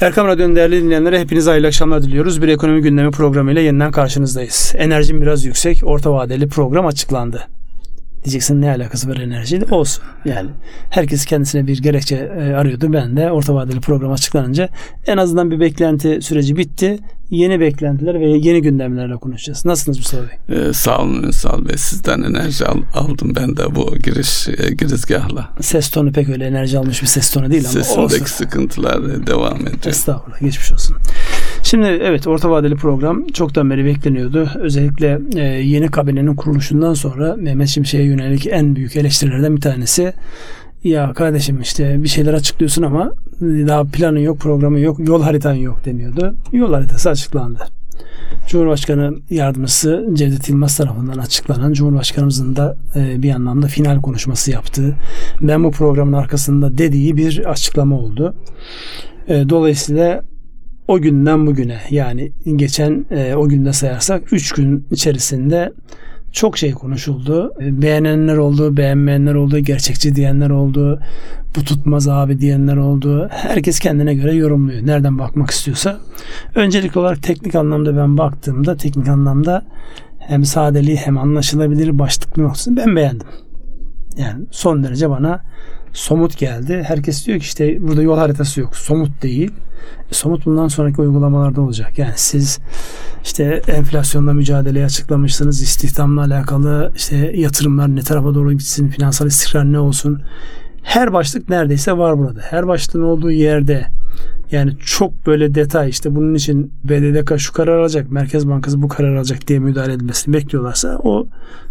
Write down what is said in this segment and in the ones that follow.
Erkam Radyo'nun değerli dinleyenlere hepinize hayırlı akşamlar diliyoruz. Bir ekonomi gündemi programıyla yeniden karşınızdayız. Enerjim biraz yüksek, orta vadeli program açıklandı. Diyeceksin ne alakası var enerjiyle? Olsun. Yani herkes kendisine bir gerekçe e, arıyordu. Ben de orta vadeli program açıklanınca en azından bir beklenti süreci bitti. Yeni beklentiler ve yeni gündemlerle konuşacağız. Nasılsınız Mustafa Bey? Ee, sağ olun Ünsal Bey. Sizden enerji al, aldım ben de bu giriş e, girizgahla. Ses tonu pek öyle enerji almış bir ses tonu değil ama Sesimdeki olsun. sıkıntılar devam ediyor. Estağfurullah geçmiş olsun. Şimdi evet orta vadeli program çoktan beri bekleniyordu. Özellikle e, yeni kabinenin kuruluşundan sonra Mehmet Şimşek'e yönelik en büyük eleştirilerden bir tanesi ya kardeşim işte bir şeyler açıklıyorsun ama daha planın yok, programın yok, yol haritan yok deniyordu. Yol haritası açıklandı. Cumhurbaşkanı yardımcısı Cevdet Yılmaz tarafından açıklanan Cumhurbaşkanımızın da e, bir anlamda final konuşması yaptığı ben bu programın arkasında dediği bir açıklama oldu. E, dolayısıyla o günden bugüne yani geçen e, o günde sayarsak 3 gün içerisinde çok şey konuşuldu. E, beğenenler oldu, beğenmeyenler oldu, gerçekçi diyenler oldu, bu tutmaz abi diyenler oldu. Herkes kendine göre yorumluyor. Nereden bakmak istiyorsa. Öncelikli olarak teknik anlamda ben baktığımda teknik anlamda hem sadeliği hem anlaşılabilir başlıklı noktasını ben beğendim. Yani son derece bana somut geldi. Herkes diyor ki işte burada yol haritası yok. Somut değil. E, somut bundan sonraki uygulamalarda olacak. Yani siz işte enflasyonla mücadeleyi açıklamışsınız. istihdamla alakalı işte yatırımlar ne tarafa doğru gitsin, finansal istikrar ne olsun. Her başlık neredeyse var burada. Her başlığın olduğu yerde yani çok böyle detay işte bunun için BDDK şu karar alacak, Merkez Bankası bu karar alacak diye müdahale edilmesini bekliyorlarsa o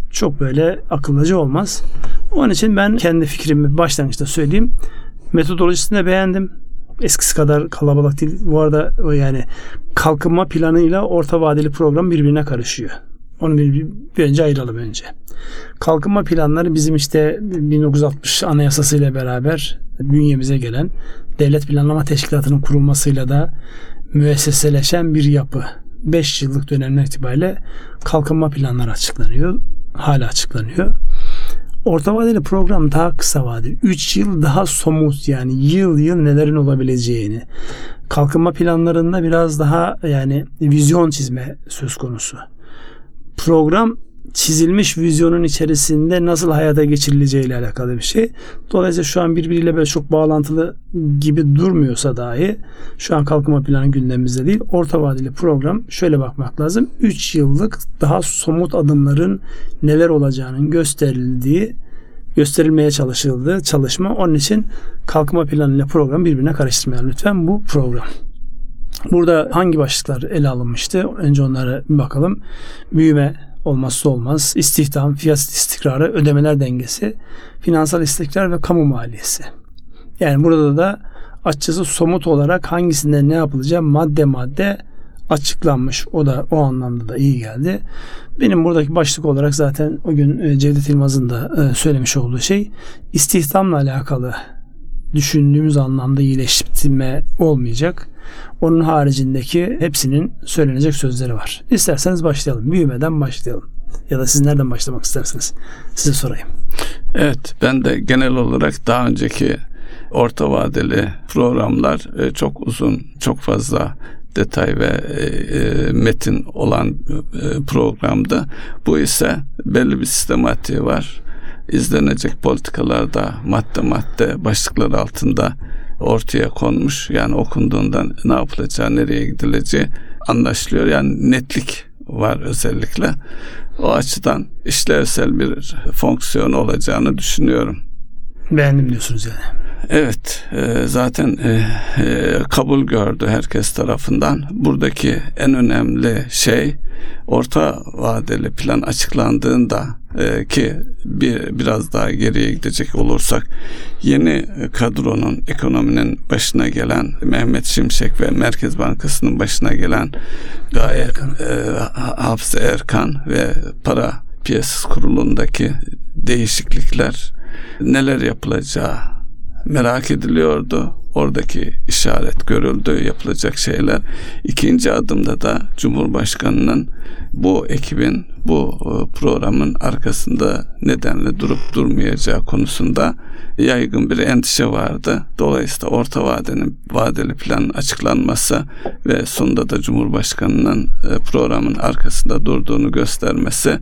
çok böyle akıllıca olmaz. Onun için ben kendi fikrimi başlangıçta söyleyeyim. Metodolojisini de beğendim. Eskisi kadar kalabalık değil. Bu arada o yani kalkınma planıyla orta vadeli program birbirine karışıyor. Onu bir, bir önce ayıralım önce. Kalkınma planları bizim işte 1960 anayasasıyla beraber bünyemize gelen devlet planlama teşkilatının kurulmasıyla da müesseseleşen bir yapı. 5 yıllık dönemler itibariyle kalkınma planları açıklanıyor. Hala açıklanıyor. Orta vadeli program daha kısa vadeli. 3 yıl daha somut yani yıl yıl nelerin olabileceğini. Kalkınma planlarında biraz daha yani vizyon çizme söz konusu. Program çizilmiş vizyonun içerisinde nasıl hayata geçirileceği ile alakalı bir şey. Dolayısıyla şu an birbiriyle böyle çok bağlantılı gibi durmuyorsa dahi şu an kalkınma planı gündemimizde değil. Orta vadeli program şöyle bakmak lazım. 3 yıllık daha somut adımların neler olacağının gösterildiği gösterilmeye çalışıldığı çalışma. Onun için kalkınma planı ile program birbirine karıştırmayalım lütfen bu program. Burada hangi başlıklar ele alınmıştı? Önce onlara bir bakalım. Büyüme, olmazsa olmaz. İstihdam, fiyat istikrarı, ödemeler dengesi, finansal istikrar ve kamu maliyesi. Yani burada da açıkçası somut olarak hangisinde ne yapılacağı madde madde açıklanmış. O da o anlamda da iyi geldi. Benim buradaki başlık olarak zaten o gün Cevdet İlmaz'ın da söylemiş olduğu şey istihdamla alakalı düşündüğümüz anlamda iyileştirme olmayacak. Onun haricindeki hepsinin söylenecek sözleri var. İsterseniz başlayalım. Büyümeden başlayalım. Ya da siz nereden başlamak istersiniz? Size sorayım. Evet ben de genel olarak daha önceki orta vadeli programlar e, çok uzun, çok fazla detay ve e, e, metin olan programdı. Bu ise belli bir sistematiği var. İzlenecek politikalarda madde madde başlıklar altında ortaya konmuş. Yani okunduğunda ne yapılacağı, nereye gidileceği anlaşılıyor. Yani netlik var özellikle. O açıdan işlevsel bir fonksiyon olacağını düşünüyorum. Beğendim diyorsunuz yani. Evet, e, zaten e, e, kabul gördü herkes tarafından. Buradaki en önemli şey orta vadeli plan açıklandığında e, ki bir biraz daha geriye gidecek olursak yeni kadronun ekonominin başına gelen Mehmet Şimşek ve Merkez Bankası'nın başına gelen gayet Erkan. E, Hafız Erkan ve para piyasası kurulundaki değişiklikler neler yapılacağı merak ediliyordu. oradaki işaret görüldü, yapılacak şeyler. İkinci adımda da Cumhurbaşkanı'nın bu ekibin, bu e, programın arkasında nedenle durup durmayacağı konusunda yaygın bir endişe vardı. Dolayısıyla orta vadenin vadeli planın açıklanması ve sonunda da Cumhurbaşkanı'nın e, programın arkasında durduğunu göstermesi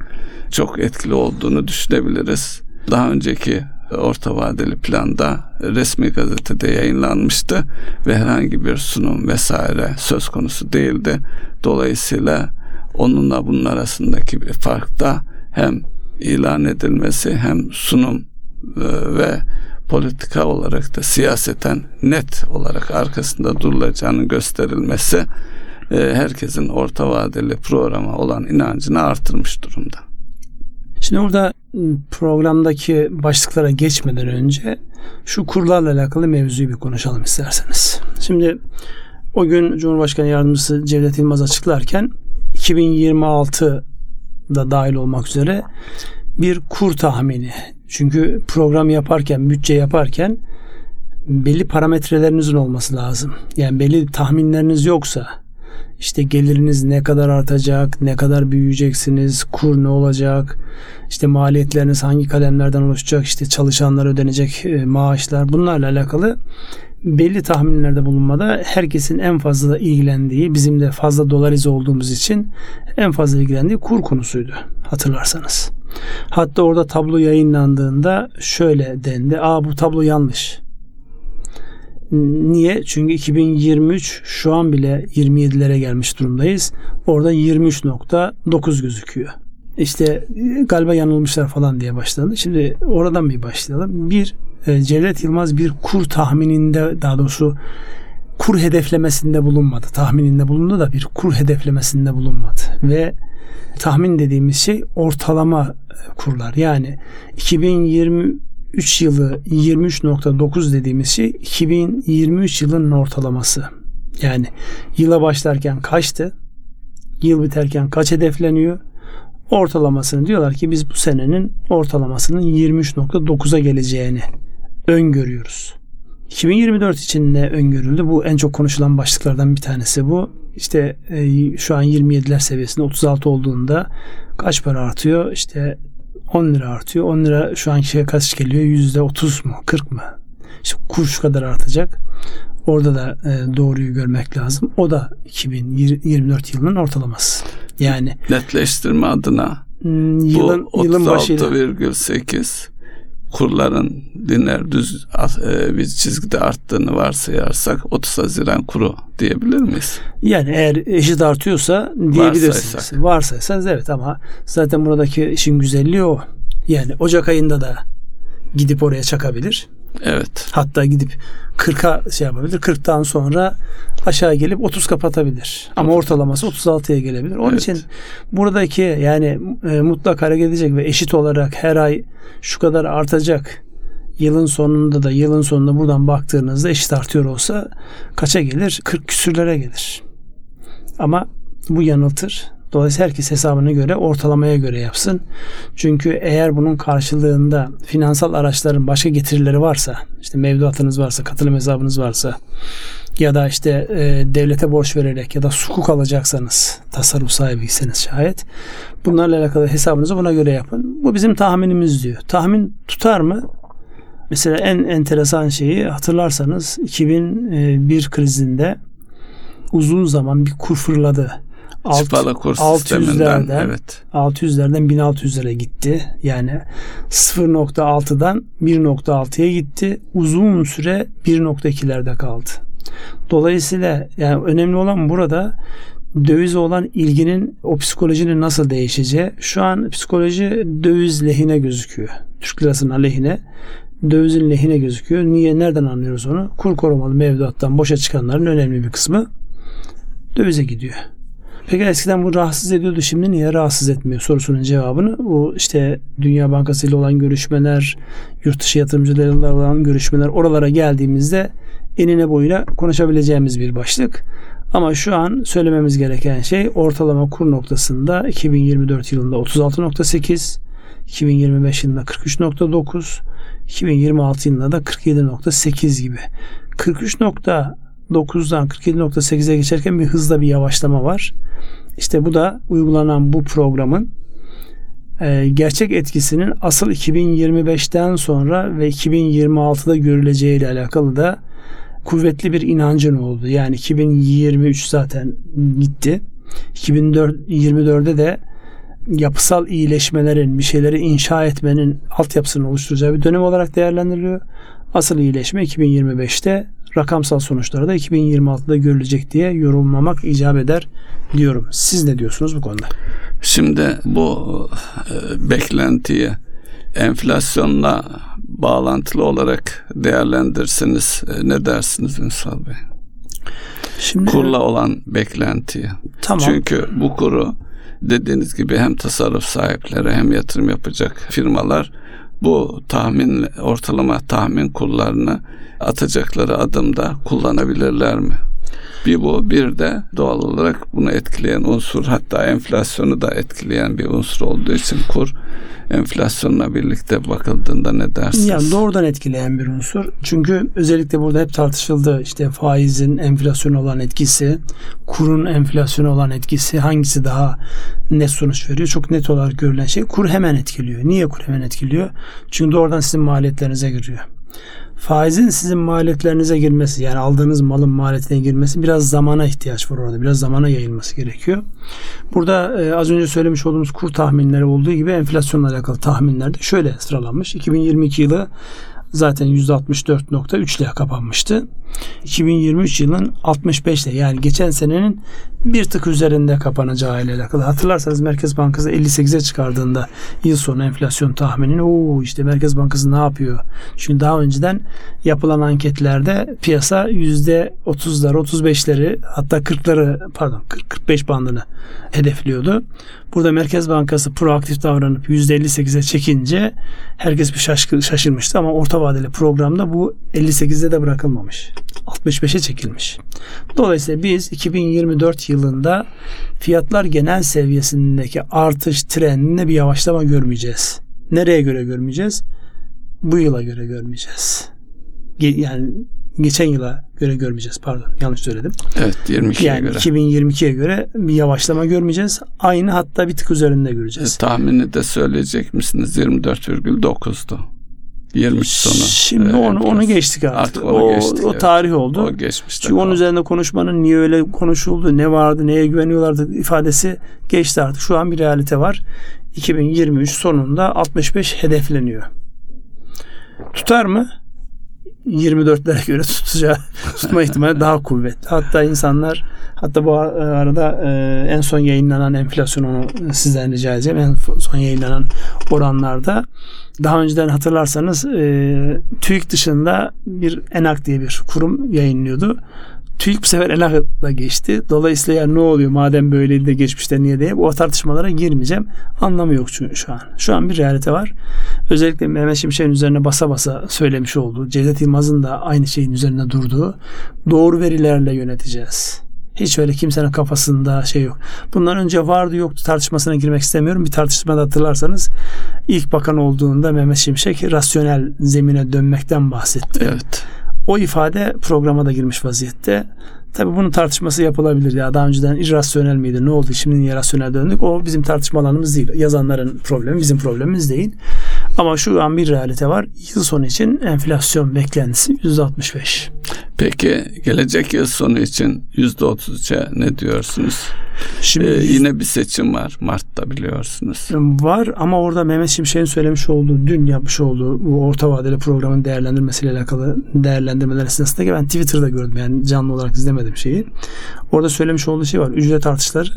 çok etkili olduğunu düşünebiliriz. Daha önceki orta vadeli planda resmi gazetede yayınlanmıştı ve herhangi bir sunum vesaire söz konusu değildi. Dolayısıyla onunla bunun arasındaki bir fark da hem ilan edilmesi hem sunum e, ve politika olarak da siyaseten net olarak arkasında durulacağının gösterilmesi e, herkesin orta vadeli programa olan inancını artırmış durumda. Şimdi burada programdaki başlıklara geçmeden önce şu kurlarla alakalı mevzuyu bir konuşalım isterseniz. Şimdi o gün Cumhurbaşkanı Yardımcısı Cevdet Yılmaz açıklarken 2026 da dahil olmak üzere bir kur tahmini. Çünkü program yaparken, bütçe yaparken belli parametrelerinizin olması lazım. Yani belli tahminleriniz yoksa işte geliriniz ne kadar artacak, ne kadar büyüyeceksiniz, kur ne olacak, işte maliyetleriniz hangi kalemlerden oluşacak, işte çalışanlar ödenecek e, maaşlar bunlarla alakalı belli tahminlerde bulunmada herkesin en fazla ilgilendiği, bizim de fazla dolarize olduğumuz için en fazla ilgilendiği kur konusuydu hatırlarsanız. Hatta orada tablo yayınlandığında şöyle dendi. Aa bu tablo yanlış. Niye? Çünkü 2023 şu an bile 27'lere gelmiş durumdayız. Orada 23.9 gözüküyor. İşte galiba yanılmışlar falan diye başladı. Şimdi oradan bir başlayalım. Bir e, Cevdet Yılmaz bir kur tahmininde daha doğrusu kur hedeflemesinde bulunmadı. Tahmininde bulundu da bir kur hedeflemesinde bulunmadı. Ve tahmin dediğimiz şey ortalama kurlar. Yani 2023 yılı 23.9 dediğimiz şey 2023 yılının ortalaması. Yani yıla başlarken kaçtı? Yıl biterken kaç hedefleniyor? Ortalamasını diyorlar ki biz bu senenin ortalamasının 23.9'a geleceğini öngörüyoruz. 2024 için ne öngörüldü? Bu en çok konuşulan başlıklardan bir tanesi bu. İşte e, şu an 27'ler seviyesinde 36 olduğunda kaç para artıyor? İşte 10 lira artıyor. 10 lira şu anki şeye kaç geliyor? %30 mu? 40 mı? İşte kur şu kadar artacak. Orada da e, doğruyu görmek lazım. O da 2024 yılının ortalaması. Yani netleştirme adına hmm, yılın bu yılın başıyla 36,8 kurların lineer düz e, bir çizgide arttığını varsayarsak 30 Haziran kuru diyebilir miyiz? Yani eğer eşit artıyorsa diyebilirsiniz. Varsaysak. Varsaysanız evet ama zaten buradaki işin güzelliği o. Yani Ocak ayında da gidip oraya çakabilir. Evet. Hatta gidip 40'a şey yapabilir. 40'tan sonra aşağı gelip 30 kapatabilir. Ama ortalaması 36'ya gelebilir. Onun evet. için buradaki yani e, mutlak hareket edecek ve eşit olarak her ay şu kadar artacak. Yılın sonunda da yılın sonunda buradan baktığınızda eşit artıyor olsa kaça gelir? 40 küsürlere gelir. Ama bu yanıltır. Dolayısıyla herkes hesabına göre ortalamaya göre yapsın. Çünkü eğer bunun karşılığında finansal araçların başka getirileri varsa, işte mevduatınız varsa, katılım hesabınız varsa ya da işte e, devlete borç vererek ya da sukuk alacaksanız, tasarruf sahibiyseniz şayet bunlarla alakalı hesabınızı buna göre yapın. Bu bizim tahminimiz diyor. Tahmin tutar mı? Mesela en enteresan şeyi hatırlarsanız 2001 krizinde uzun zaman bir kur fırladı. Alt, 600'lerden evet. 600'lerden 1600'lere gitti. Yani 0.6'dan 1.6'ya gitti. Uzun süre 1.2'lerde kaldı. Dolayısıyla yani önemli olan burada dövize olan ilginin o psikolojinin nasıl değişeceği. Şu an psikoloji döviz lehine gözüküyor. Türk lirasının aleyhine dövizin lehine gözüküyor. Niye? Nereden anlıyoruz onu? Kur korumalı mevduattan boşa çıkanların önemli bir kısmı dövize gidiyor. Peki eskiden bu rahatsız ediyordu şimdi niye rahatsız etmiyor sorusunun cevabını bu işte Dünya Bankası ile olan görüşmeler, yurt dışı yatırımcılarla olan görüşmeler oralara geldiğimizde enine boyuna konuşabileceğimiz bir başlık. Ama şu an söylememiz gereken şey ortalama kur noktasında 2024 yılında 36.8, 2025 yılında 43.9, 2026 yılında da 47.8 gibi 43.9'dan 47.8'e geçerken bir hızla bir yavaşlama var. İşte bu da uygulanan bu programın e, gerçek etkisinin asıl 2025'ten sonra ve 2026'da görüleceği ile alakalı da kuvvetli bir inancın oldu. Yani 2023 zaten gitti. 2024'de de yapısal iyileşmelerin, bir şeyleri inşa etmenin altyapısını oluşturacağı bir dönem olarak değerlendiriliyor. Asıl iyileşme 2025'te, rakamsal sonuçları da 2026'da görülecek diye yorumlamak icap eder diyorum. Siz ne diyorsunuz bu konuda? Şimdi bu e, beklentiyi enflasyonla bağlantılı olarak değerlendirseniz e, ne dersiniz Ünsal Bey? Şimdi, Kurla olan beklentiyi. Tamam. Çünkü bu kuru dediğiniz gibi hem tasarruf sahipleri hem yatırım yapacak firmalar bu tahmin ortalama tahmin kurlarını atacakları adımda kullanabilirler mi? Bir bu bir de doğal olarak bunu etkileyen unsur hatta enflasyonu da etkileyen bir unsur olduğu için kur enflasyonla birlikte bakıldığında ne dersiniz? Yani doğrudan etkileyen bir unsur. Çünkü özellikle burada hep tartışıldı işte faizin enflasyon olan etkisi, kurun enflasyon olan etkisi hangisi daha net sonuç veriyor? Çok net olarak görülen şey kur hemen etkiliyor. Niye kur hemen etkiliyor? Çünkü doğrudan sizin maliyetlerinize giriyor faizin sizin maliyetlerinize girmesi yani aldığınız malın maliyetine girmesi biraz zamana ihtiyaç var orada. Biraz zamana yayılması gerekiyor. Burada e, az önce söylemiş olduğumuz kur tahminleri olduğu gibi enflasyonla alakalı tahminler de şöyle sıralanmış. 2022 yılı zaten %64.3 ile kapanmıştı. 2023 yılın 65 ile yani geçen senenin bir tık üzerinde kapanacağı ile alakalı. Hatırlarsanız Merkez Bankası 58'e çıkardığında yıl sonu enflasyon tahminini o işte Merkez Bankası ne yapıyor? Çünkü daha önceden yapılan anketlerde piyasa %30'lar 35'leri hatta 40'ları pardon 40 45 bandını hedefliyordu. Burada Merkez Bankası proaktif davranıp %58'e çekince herkes bir şaşkı, şaşırmıştı ama orta vadeli programda bu 58'de de bırakılmamış. 65'e çekilmiş. Dolayısıyla biz 2024 yılında fiyatlar genel seviyesindeki artış trendinde bir yavaşlama görmeyeceğiz. Nereye göre görmeyeceğiz? Bu yıla göre görmeyeceğiz. Yani geçen yıla göre görmeyeceğiz. Pardon yanlış söyledim. Evet 22'ye yani göre. 2022'ye göre bir yavaşlama görmeyeceğiz. Aynı hatta bir tık üzerinde göreceğiz. E, tahmini de söyleyecek misiniz? 24,9'du. 23 sonu. Şimdi evet, onu onu geçtik artık. artık o, geçtik, o evet. tarih oldu. O geçmiş. Çünkü onun üzerinde konuşmanın niye öyle konuşuldu, ne vardı, neye güveniyorlardı ifadesi geçti artık. Şu an bir realite var. 2023 sonunda 65 hedefleniyor. Tutar mı? 24'lere göre tutacağı tutma ihtimali daha kuvvetli. Hatta insanlar hatta bu arada e, en son yayınlanan enflasyonu sizden rica edeceğim. En son yayınlanan oranlarda daha önceden hatırlarsanız e, TÜİK dışında bir ENAK diye bir kurum yayınlıyordu. TÜİK bu sefer ENAK'la geçti. Dolayısıyla ya ne oluyor madem böyleydi de geçmişte niye diye o tartışmalara girmeyeceğim. Anlamı yok çünkü şu an. Şu an bir realite var. Özellikle Mehmet Şimşek'in üzerine basa basa söylemiş olduğu, Cevdet Yılmaz'ın da aynı şeyin üzerine durduğu doğru verilerle yöneteceğiz. Hiç öyle kimsenin kafasında şey yok. Bundan önce vardı yoktu tartışmasına girmek istemiyorum. Bir tartışmada hatırlarsanız ilk bakan olduğunda Mehmet Şimşek rasyonel zemine dönmekten bahsetti. Evet. O ifade programa da girmiş vaziyette. Tabi bunun tartışması yapılabilir ya. Daha önceden irrasyonel miydi? Ne oldu? Şimdi niye rasyonel döndük? O bizim tartışma alanımız değil. Yazanların problemi bizim problemimiz değil. Ama şu an bir realite var. Yıl sonu için enflasyon beklentisi %65. Peki gelecek yıl sonu için %33'e ne diyorsunuz? Şimdi ee, yine bir seçim var Mart'ta biliyorsunuz. Var ama orada Mehmet Şimşek'in söylemiş olduğu, dün yapmış olduğu bu orta vadeli programın değerlendirmesiyle alakalı değerlendirmeler esnasında ben Twitter'da gördüm yani canlı olarak izlemedim şeyi. Orada söylemiş olduğu şey var. Ücret artışları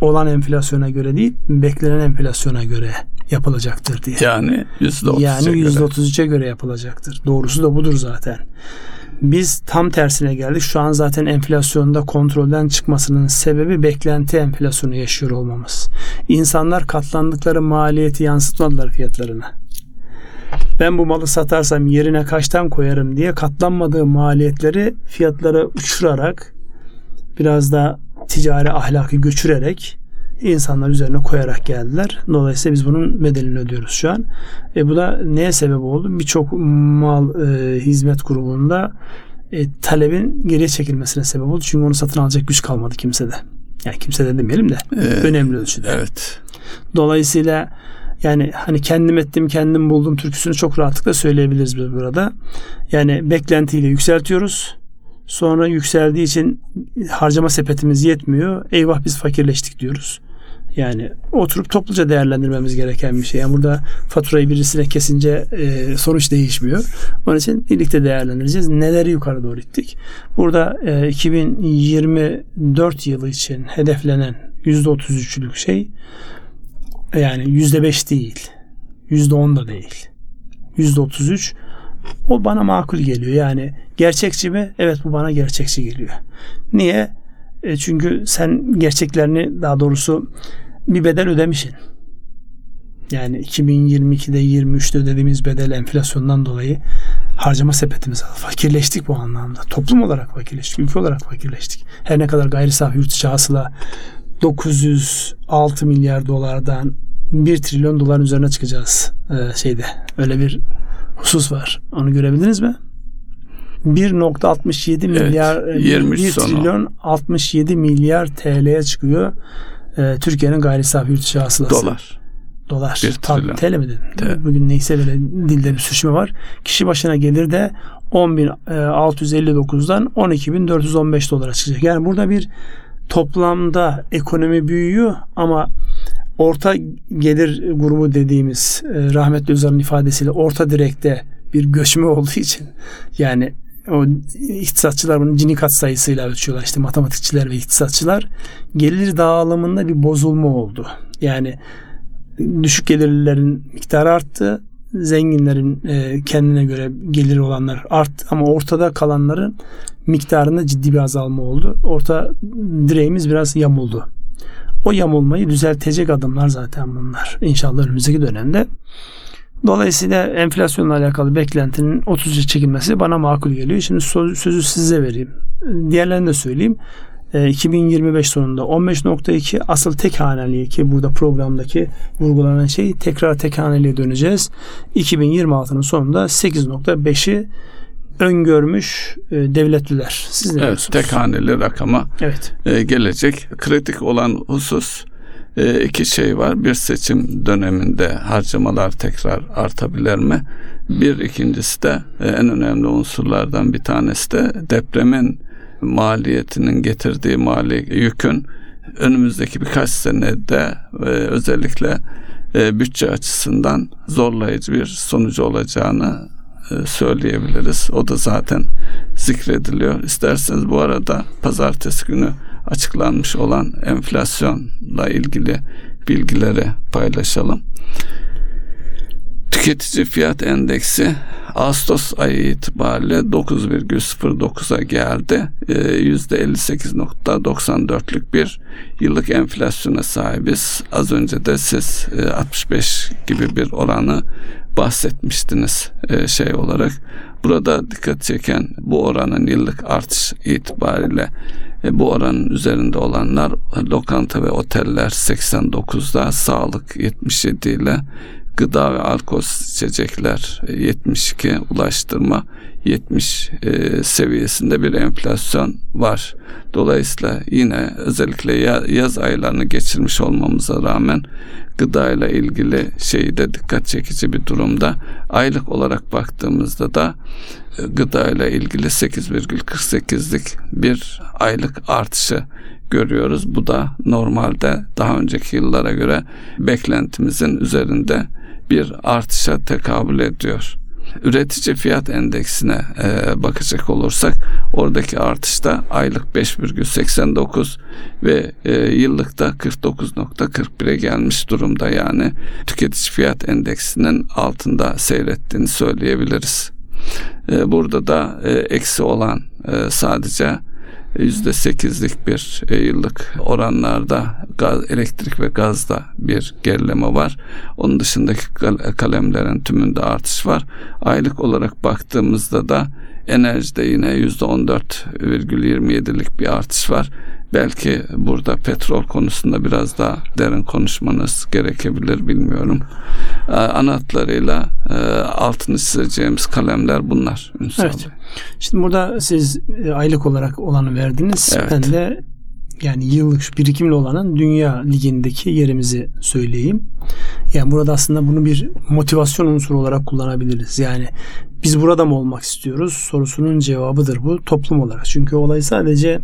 olan enflasyona göre değil, beklenen enflasyona göre yapılacaktır diye. Yani %33'e yani %33'e göre. göre yapılacaktır. Doğrusu da budur zaten. Biz tam tersine geldik. Şu an zaten enflasyonda kontrolden çıkmasının sebebi beklenti enflasyonu yaşıyor olmamız. İnsanlar katlandıkları maliyeti yansıtmadılar fiyatlarına. Ben bu malı satarsam yerine kaçtan koyarım diye katlanmadığı maliyetleri fiyatlara uçurarak biraz da ticari ahlakı göçürerek insanlar üzerine koyarak geldiler. Dolayısıyla biz bunun bedelini ödüyoruz şu an. E bu da neye sebep oldu? Birçok mal e, hizmet grubunda e, talebin geriye çekilmesine sebep oldu. Çünkü onu satın alacak güç kalmadı kimsede. Yani kimsede demeyelim de Ee, önemli ölçüde. Evet. Dolayısıyla yani hani kendim ettim kendim buldum türküsünü çok rahatlıkla söyleyebiliriz biz burada. Yani beklentiyle yükseltiyoruz. Sonra yükseldiği için harcama sepetimiz yetmiyor. Eyvah biz fakirleştik diyoruz. Yani oturup topluca değerlendirmemiz gereken bir şey. Yani burada faturayı birisine kesince e, sonuç değişmiyor. Onun için birlikte değerlendireceğiz. Neleri yukarı doğru ittik? Burada e, 2024 yılı için hedeflenen %33'lük şey yani %5 değil. %10 da değil. %33 o bana makul geliyor. Yani gerçekçi mi? Evet bu bana gerçekçi geliyor. Niye? E çünkü sen gerçeklerini daha doğrusu bir bedel ödemişsin. Yani 2022'de 23'te ödediğimiz bedel enflasyondan dolayı harcama sepetimiz az. Fakirleştik bu anlamda. Toplum olarak fakirleştik. Ülke olarak fakirleştik. Her ne kadar gayri safi yurt içi hasıla 906 milyar dolardan 1 trilyon doların üzerine çıkacağız ee, şeyde. Öyle bir husus var. Onu görebildiniz mi? 1.67 milyar Evet, 23 1 sonu. trilyon 67 milyar TL'ye çıkıyor. Ee, Türkiye'nin gayri safi yurt içi hasılası. Dolar. Dolar. Bir trilyon. TL mi dedim? TL. Bugün neyse böyle dilde bir sürçme var. Kişi başına gelir de 10.659'dan 12.415 dolara çıkacak. Yani burada bir toplamda ekonomi büyüyor ama orta gelir grubu dediğimiz e, rahmetli Özal'ın ifadesiyle orta direkte bir göçme olduğu için yani o iktisatçılar bunu Gini kat sayısıyla ölçüyorlar işte matematikçiler ve iktisatçılar gelir dağılımında bir bozulma oldu. Yani düşük gelirlilerin miktarı arttı. Zenginlerin e, kendine göre geliri olanlar arttı ama ortada kalanların miktarında ciddi bir azalma oldu. Orta direğimiz biraz yamuldu. O yamulmayı düzeltecek adımlar zaten bunlar. İnşallah önümüzdeki dönemde. Dolayısıyla enflasyonla alakalı beklentinin 30'a çekilmesi bana makul geliyor. Şimdi sözü size vereyim. Diğerlerini de söyleyeyim. E, 2025 sonunda 15.2 asıl tek haneli ki burada programdaki vurgulanan şey tekrar tek haneliğe döneceğiz. 2026'nın sonunda 8.5'i öngörmüş e, devletliler. Siz ne Evet, tek haneli rakama Evet. e, gelecek. Kritik olan husus e, iki şey var. Bir seçim döneminde harcamalar tekrar artabilir mi? Bir ikincisi de en önemli unsurlardan bir tanesi de depremin maliyetinin getirdiği mali yükün önümüzdeki birkaç senede özellikle bütçe açısından zorlayıcı bir sonucu olacağını söyleyebiliriz. O da zaten zikrediliyor. İsterseniz bu arada pazartesi günü açıklanmış olan enflasyonla ilgili bilgileri paylaşalım. Tüketici fiyat endeksi Ağustos ayı itibariyle 9,09'a geldi. Ee, %58.94'lük bir yıllık enflasyona sahibiz. Az önce de siz e, 65 gibi bir oranı bahsetmiştiniz e, şey olarak. Burada dikkat çeken bu oranın yıllık artış itibariyle e, bu oranın üzerinde olanlar lokanta ve oteller 89'da, sağlık 77 ile gıda ve alkol içecekler e, 72, ulaştırma 70 e, seviyesinde bir enflasyon var. Dolayısıyla yine özellikle ya- yaz aylarını geçirmiş olmamıza rağmen gıda ile ilgili şeyi de dikkat çekici bir durumda. Aylık olarak baktığımızda da e, gıda ile ilgili 8,48'lik bir aylık artışı görüyoruz. Bu da normalde daha önceki yıllara göre beklentimizin üzerinde bir artışa tekabül ediyor. Üretici fiyat endeksine e, bakacak olursak oradaki artışta aylık 5,89 ve e, yıllıkta 49,41'e gelmiş durumda yani tüketici fiyat endeksinin altında seyrettiğini söyleyebiliriz. E, burada da e, eksi olan sadece %8'lik bir e, yıllık oranlarda gaz, elektrik ve gazda bir gerileme var. Onun dışındaki kal- kalemlerin tümünde artış var. Aylık olarak baktığımızda da Enerjide yine %14,27'lik bir artış var. Belki burada petrol konusunda biraz daha derin konuşmanız gerekebilir bilmiyorum. Ee, ana hatlarıyla e, altını çizeceğimiz kalemler bunlar. Ünsal evet. Bey. Şimdi burada siz e, aylık olarak olanı verdiniz. Evet. Ben de yani yıllık birikimli olanın dünya ligindeki yerimizi söyleyeyim. Yani burada aslında bunu bir motivasyon unsuru olarak kullanabiliriz. Yani biz burada mı olmak istiyoruz sorusunun cevabıdır bu toplum olarak. Çünkü olay sadece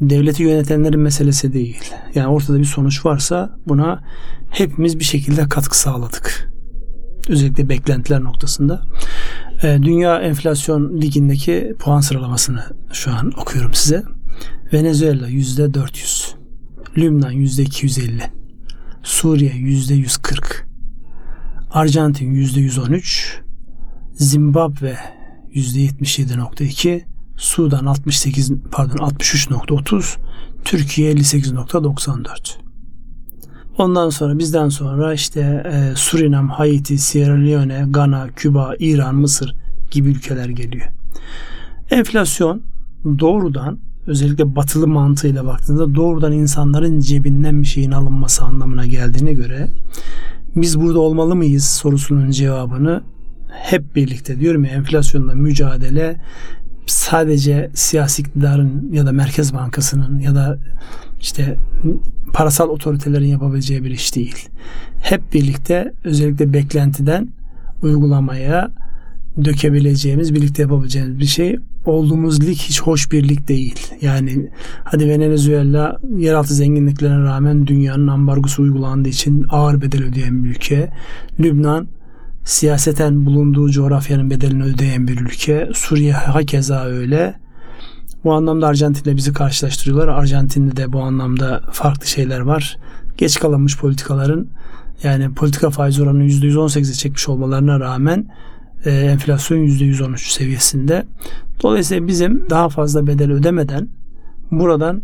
devleti yönetenlerin meselesi değil. Yani ortada bir sonuç varsa buna hepimiz bir şekilde katkı sağladık. Özellikle beklentiler noktasında. Ee, Dünya Enflasyon Ligi'ndeki puan sıralamasını şu an okuyorum size. Venezuela yüzde 400. Lübnan yüzde 250. Suriye yüzde 140. Arjantin yüzde 113. Zimbabwe yüzde 77.2. Sudan 68 pardon 63.30. Türkiye 58.94. Ondan sonra bizden sonra işte e, Surinam, Haiti, Sierra Leone, Gana, Küba, İran, Mısır gibi ülkeler geliyor. Enflasyon doğrudan özellikle batılı mantığıyla baktığında doğrudan insanların cebinden bir şeyin alınması anlamına geldiğine göre biz burada olmalı mıyız sorusunun cevabını hep birlikte diyorum ya enflasyonla mücadele sadece siyasi iktidarın ya da Merkez Bankası'nın ya da işte parasal otoritelerin yapabileceği bir iş değil. Hep birlikte özellikle beklentiden uygulamaya dökebileceğimiz, birlikte yapabileceğimiz bir şey. Olduğumuz lig hiç hoş bir lig değil. Yani hadi Venezuela yeraltı zenginliklerine rağmen dünyanın ambargosu uygulandığı için ağır bedel ödeyen bir ülke. Lübnan siyaseten bulunduğu coğrafyanın bedelini ödeyen bir ülke. Suriye hakeza öyle. Bu anlamda Arjantin'le bizi karşılaştırıyorlar. Arjantin'de de bu anlamda farklı şeyler var. Geç kalınmış politikaların yani politika faiz oranını %118'e çekmiş olmalarına rağmen e, enflasyon %113 seviyesinde. Dolayısıyla bizim daha fazla bedel ödemeden buradan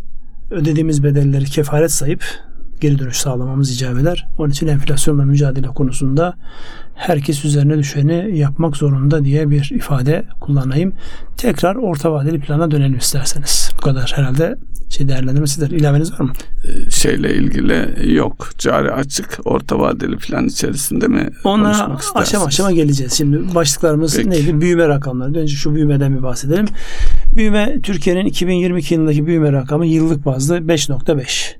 ödediğimiz bedelleri kefaret sayıp geri dönüş sağlamamız icap eder. Onun için enflasyonla mücadele konusunda herkes üzerine düşeni yapmak zorunda diye bir ifade kullanayım. Tekrar orta vadeli plana dönelim isterseniz. Bu kadar herhalde şey değerlendirmesidir. İlaveniz var mı? Ee, şeyle ilgili yok. Cari açık orta vadeli plan içerisinde mi Ona aşama aşama geleceğiz. Şimdi başlıklarımız Peki. neydi? Büyüme rakamları. Önce şu büyümeden bir bahsedelim. Büyüme Türkiye'nin 2022 yılındaki büyüme rakamı yıllık bazda 5.5.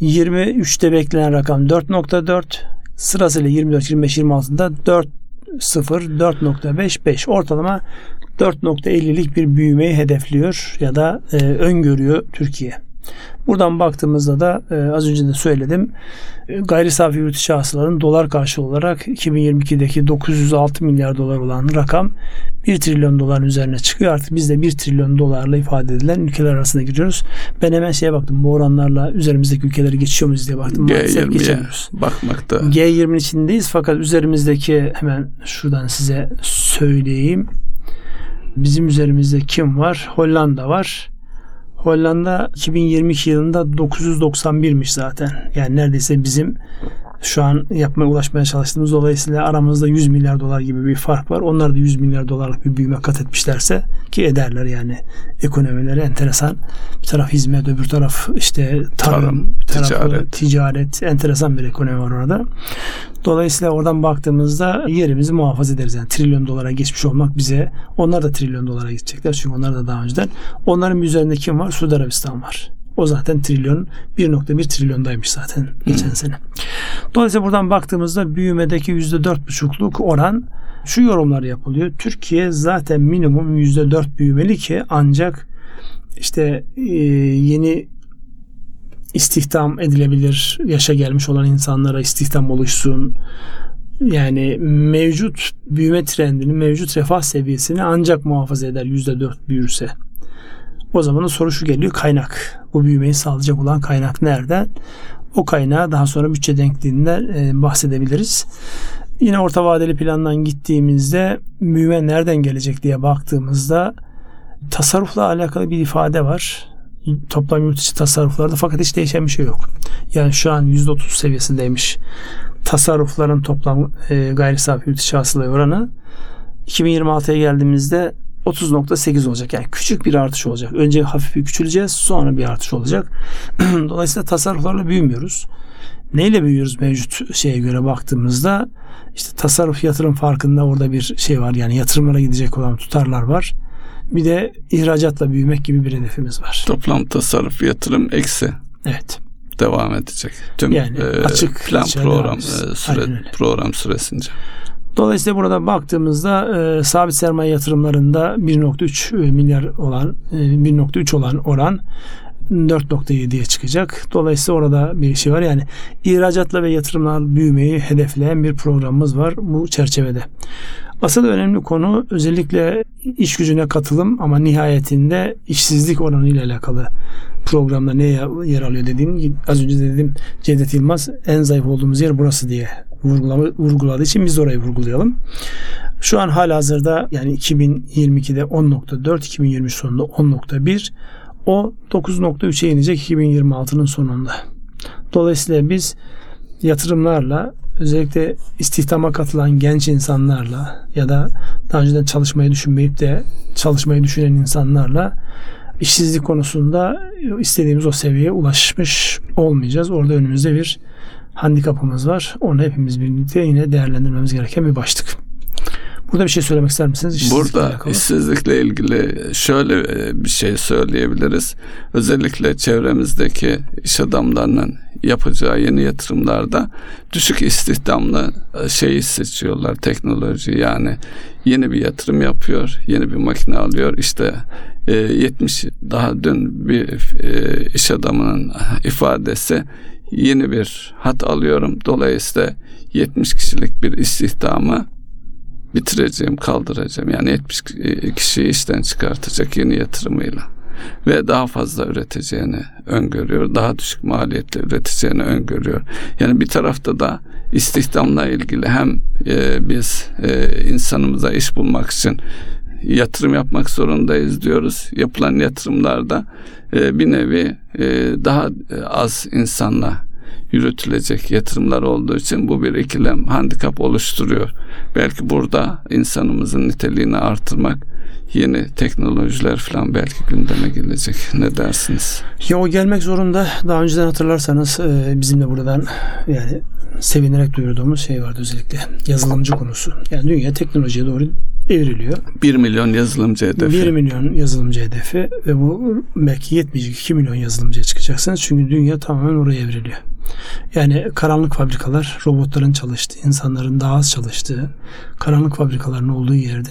23'te beklenen rakam 4.4 sırasıyla 24, 25, 26'da 4 0 4.55 ortalama 4.50'lik bir büyümeyi hedefliyor ya da e, öngörüyor Türkiye. Buradan baktığımızda da e, az önce de söyledim. E, gayri safi yurt içi hasılanın dolar karşılığı olarak 2022'deki 906 milyar dolar olan rakam 1 trilyon doların üzerine çıkıyor. Artık biz de 1 trilyon dolarla ifade edilen ülkeler arasında giriyoruz. Ben hemen şeye baktım. Bu oranlarla üzerimizdeki ülkeleri geçiyor muyuz diye baktım. G20'ye geçemiyoruz. bakmakta. G20'nin içindeyiz fakat üzerimizdeki hemen şuradan size söyleyeyim. Bizim üzerimizde kim var? Hollanda var. Hollanda 2022 yılında 991'miş zaten. Yani neredeyse bizim şu an yapmaya ulaşmaya çalıştığımız dolayısıyla aramızda 100 milyar dolar gibi bir fark var. Onlar da 100 milyar dolarlık bir büyüme kat etmişlerse ki ederler yani ekonomileri enteresan. Bir taraf hizmet, öbür taraf işte tarım, tarım tarafı ticaret. ticaret. Enteresan bir ekonomi var orada. Dolayısıyla oradan baktığımızda yerimizi muhafaza ederiz. Yani trilyon dolara geçmiş olmak bize onlar da trilyon dolara gidecekler. Çünkü onlar da daha önceden. Onların üzerinde kim var? Suudi Arabistan var. O zaten trilyon 1.1 trilyondaymış zaten geçen hmm. sene. Dolayısıyla buradan baktığımızda büyümedeki %4,5'luk oran şu yorumlar yapılıyor. Türkiye zaten minimum %4 büyümeli ki ancak işte e, yeni istihdam edilebilir yaşa gelmiş olan insanlara istihdam oluşsun. Yani mevcut büyüme trendini, mevcut refah seviyesini ancak muhafaza eder %4 büyürse. O zaman soru şu geliyor kaynak. Bu büyümeyi sağlayacak olan kaynak nereden? O kaynağı daha sonra bütçe denkliğinden e, bahsedebiliriz. Yine orta vadeli plandan gittiğimizde büyüme nereden gelecek diye baktığımızda tasarrufla alakalı bir ifade var. Toplam yurt içi tasarruflarda fakat hiç değişen bir şey yok. Yani şu an %30 seviyesindeymiş tasarrufların toplam e, gayri safi yurt içi hasıla oranı. 2026'ya geldiğimizde 30.8 olacak. Yani küçük bir artış olacak. Önce hafif bir küçüleceğiz sonra bir artış olacak. Dolayısıyla tasarruflarla büyümüyoruz. Neyle büyüyoruz mevcut şeye göre baktığımızda işte tasarruf yatırım farkında orada bir şey var. Yani yatırımlara gidecek olan tutarlar var. Bir de ihracatla büyümek gibi bir hedefimiz var. Toplam tasarruf yatırım eksi. Evet. Devam edecek. Tüm Yani e, açık plan program e, süre program süresince. Dolayısıyla burada baktığımızda e, sabit sermaye yatırımlarında 1.3 milyar olan e, 1.3 olan oran 4.7'ye çıkacak. Dolayısıyla orada bir şey var. Yani ihracatla ve yatırımlar büyümeyi hedefleyen bir programımız var bu çerçevede. Asıl önemli konu özellikle iş gücüne katılım ama nihayetinde işsizlik oranı ile alakalı programda ne yer alıyor dediğim az önce dedim Cevdet Yılmaz en zayıf olduğumuz yer burası diye vurgulama, vurguladığı için biz de orayı vurgulayalım. Şu an hala hazırda yani 2022'de 10.4, 2023 sonunda 10.1 o 9.3'e inecek 2026'nın sonunda. Dolayısıyla biz yatırımlarla özellikle istihdama katılan genç insanlarla ya da daha önceden çalışmayı düşünmeyip de çalışmayı düşünen insanlarla işsizlik konusunda istediğimiz o seviyeye ulaşmış olmayacağız. Orada önümüzde bir handikapımız var. Onu hepimiz birlikte yine değerlendirmemiz gereken bir başlık. Burada bir şey söylemek ister misiniz? İşsizlikle Burada alakalı. işsizlikle ilgili şöyle e, bir şey söyleyebiliriz. Özellikle çevremizdeki iş adamlarının yapacağı yeni yatırımlarda düşük istihdamlı e, şeyi seçiyorlar teknoloji yani yeni bir yatırım yapıyor yeni bir makine alıyor işte e, 70 daha dün bir e, iş adamının ifadesi yeni bir hat alıyorum dolayısıyla 70 kişilik bir istihdamı bitireceğim, kaldıracağım. Yani 70 kişiyi işten çıkartacak yeni yatırımıyla. Ve daha fazla üreteceğini öngörüyor. Daha düşük maliyetle üreteceğini öngörüyor. Yani bir tarafta da istihdamla ilgili hem e, biz e, insanımıza iş bulmak için yatırım yapmak zorundayız diyoruz. Yapılan yatırımlarda e, bir nevi e, daha az insanla yürütülecek yatırımlar olduğu için bu bir ikilem handikap oluşturuyor. Belki burada insanımızın niteliğini artırmak yeni teknolojiler falan belki gündeme gelecek. Ne dersiniz? Ya o gelmek zorunda. Daha önceden hatırlarsanız e, bizim de buradan yani sevinerek duyurduğumuz şey vardı özellikle yazılımcı konusu. Yani dünya teknolojiye doğru evriliyor. 1 milyon yazılımcı hedefi. 1 milyon yazılımcı hedefi ve bu belki yetmeyecek 2 milyon yazılımcıya çıkacaksınız. Çünkü dünya tamamen oraya evriliyor. Yani karanlık fabrikalar, robotların çalıştığı, insanların daha az çalıştığı, karanlık fabrikaların olduğu yerde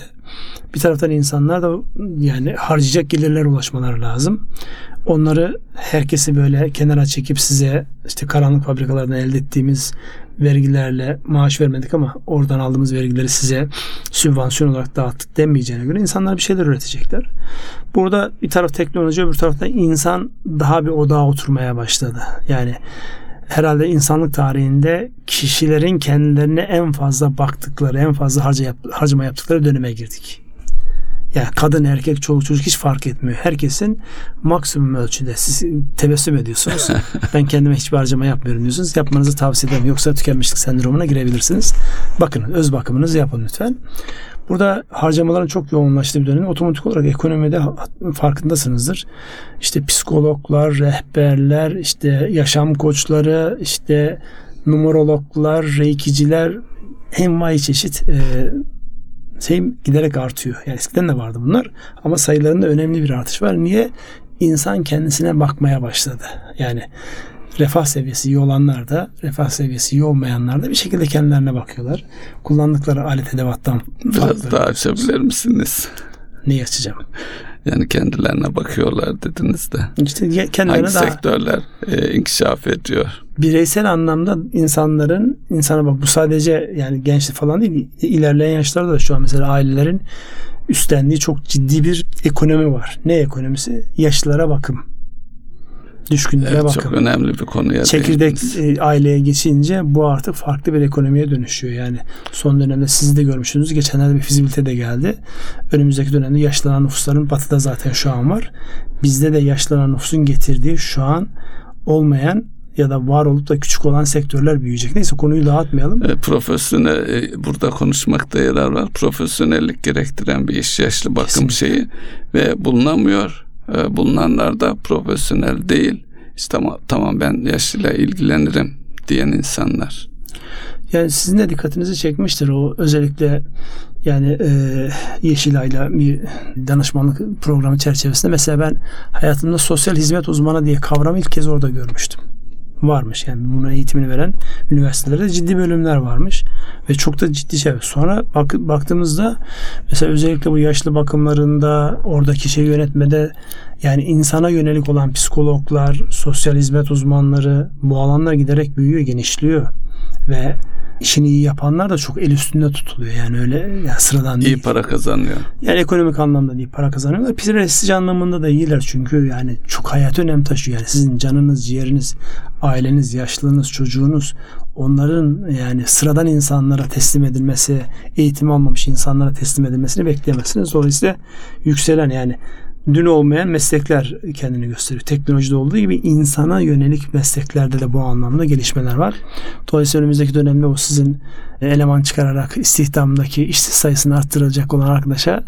bir taraftan insanlar da yani harcayacak gelirler ulaşmaları lazım. Onları herkesi böyle kenara çekip size işte karanlık fabrikalardan elde ettiğimiz vergilerle maaş vermedik ama oradan aldığımız vergileri size sübvansiyon olarak dağıttık denmeyeceğine göre insanlar bir şeyler üretecekler. Burada bir taraf teknoloji öbür tarafta insan daha bir odağa oturmaya başladı. Yani herhalde insanlık tarihinde kişilerin kendilerine en fazla baktıkları, en fazla harca yap, harcama yaptıkları döneme girdik. Yani kadın, erkek, çoluk, çocuk hiç fark etmiyor. Herkesin maksimum ölçüde siz tebessüm ediyorsunuz. ben kendime hiçbir harcama yapmıyorum diyorsunuz. Yapmanızı tavsiye ederim. Yoksa tükenmişlik sendromuna girebilirsiniz. Bakın öz bakımınızı yapın lütfen. Burada harcamaların çok yoğunlaştığı bir dönem. Otomatik olarak ekonomide farkındasınızdır. İşte psikologlar, rehberler, işte yaşam koçları, işte numerologlar, reikiciler envai çeşit e, şey giderek artıyor. Yani eskiden de vardı bunlar ama sayılarında önemli bir artış var. Niye? İnsan kendisine bakmaya başladı. Yani refah seviyesi iyi olanlar da refah seviyesi iyi olmayanlar da bir şekilde kendilerine bakıyorlar. Kullandıkları alet edevattan Biraz daha açabilir misiniz? Neyi açacağım? Yani kendilerine bakıyorlar dediniz de. İşte kendilerine Hangi daha sektörler e, inkişaf ediyor? bireysel anlamda insanların insana bak bu sadece yani gençlik falan değil ilerleyen yaşlarda da şu an mesela ailelerin üstlendiği çok ciddi bir ekonomi var. Ne ekonomisi? Yaşlılara bakım. Düşkünlere Evet, bakım. çok önemli bir konuya Çekirdek değindiniz. e, aileye geçince bu artık farklı bir ekonomiye dönüşüyor. Yani son dönemde siz de görmüşsünüz. Geçenlerde bir fizibilite de geldi. Önümüzdeki dönemde yaşlanan nüfusların batıda zaten şu an var. Bizde de yaşlanan nüfusun getirdiği şu an olmayan ya da var olup da küçük olan sektörler büyüyecek. Neyse konuyu dağıtmayalım. E, profesyonel e, burada konuşmakta yarar var. Profesyonellik gerektiren bir iş yaşlı bakım Kesinlikle. şeyi ve bulunamıyor. E, bulunanlar da profesyonel değil. İşte tamam, tamam ben yaşlıyla ilgilenirim diyen insanlar. Yani sizin de dikkatinizi çekmiştir o özellikle yani e, Yeşilay'la bir danışmanlık programı çerçevesinde mesela ben hayatımda sosyal hizmet uzmanı diye kavramı ilk kez orada görmüştüm. Varmış. Yani buna eğitimini veren üniversitelerde ciddi bölümler varmış. Ve çok da ciddi şey. Sonra bak, baktığımızda mesela özellikle bu yaşlı bakımlarında oradaki şey yönetmede yani insana yönelik olan psikologlar, sosyal hizmet uzmanları bu alanlar giderek büyüyor, genişliyor. Ve işini iyi yapanlar da çok el üstünde tutuluyor. Yani öyle yani sıradan değil. İyi para kazanıyor. Yani ekonomik anlamda değil para kazanıyorlar. Prestij anlamında da iyiler çünkü yani çok hayat önem taşıyor. Yani sizin canınız, ciğeriniz, aileniz, yaşlılığınız, çocuğunuz onların yani sıradan insanlara teslim edilmesi, eğitim almamış insanlara teslim edilmesini bekleyemezsiniz. Dolayısıyla yükselen yani dün olmayan meslekler kendini gösteriyor. Teknolojide olduğu gibi insana yönelik mesleklerde de bu anlamda gelişmeler var. Dolayısıyla önümüzdeki dönemde o sizin eleman çıkararak istihdamdaki işsiz sayısını arttıracak olan arkadaşa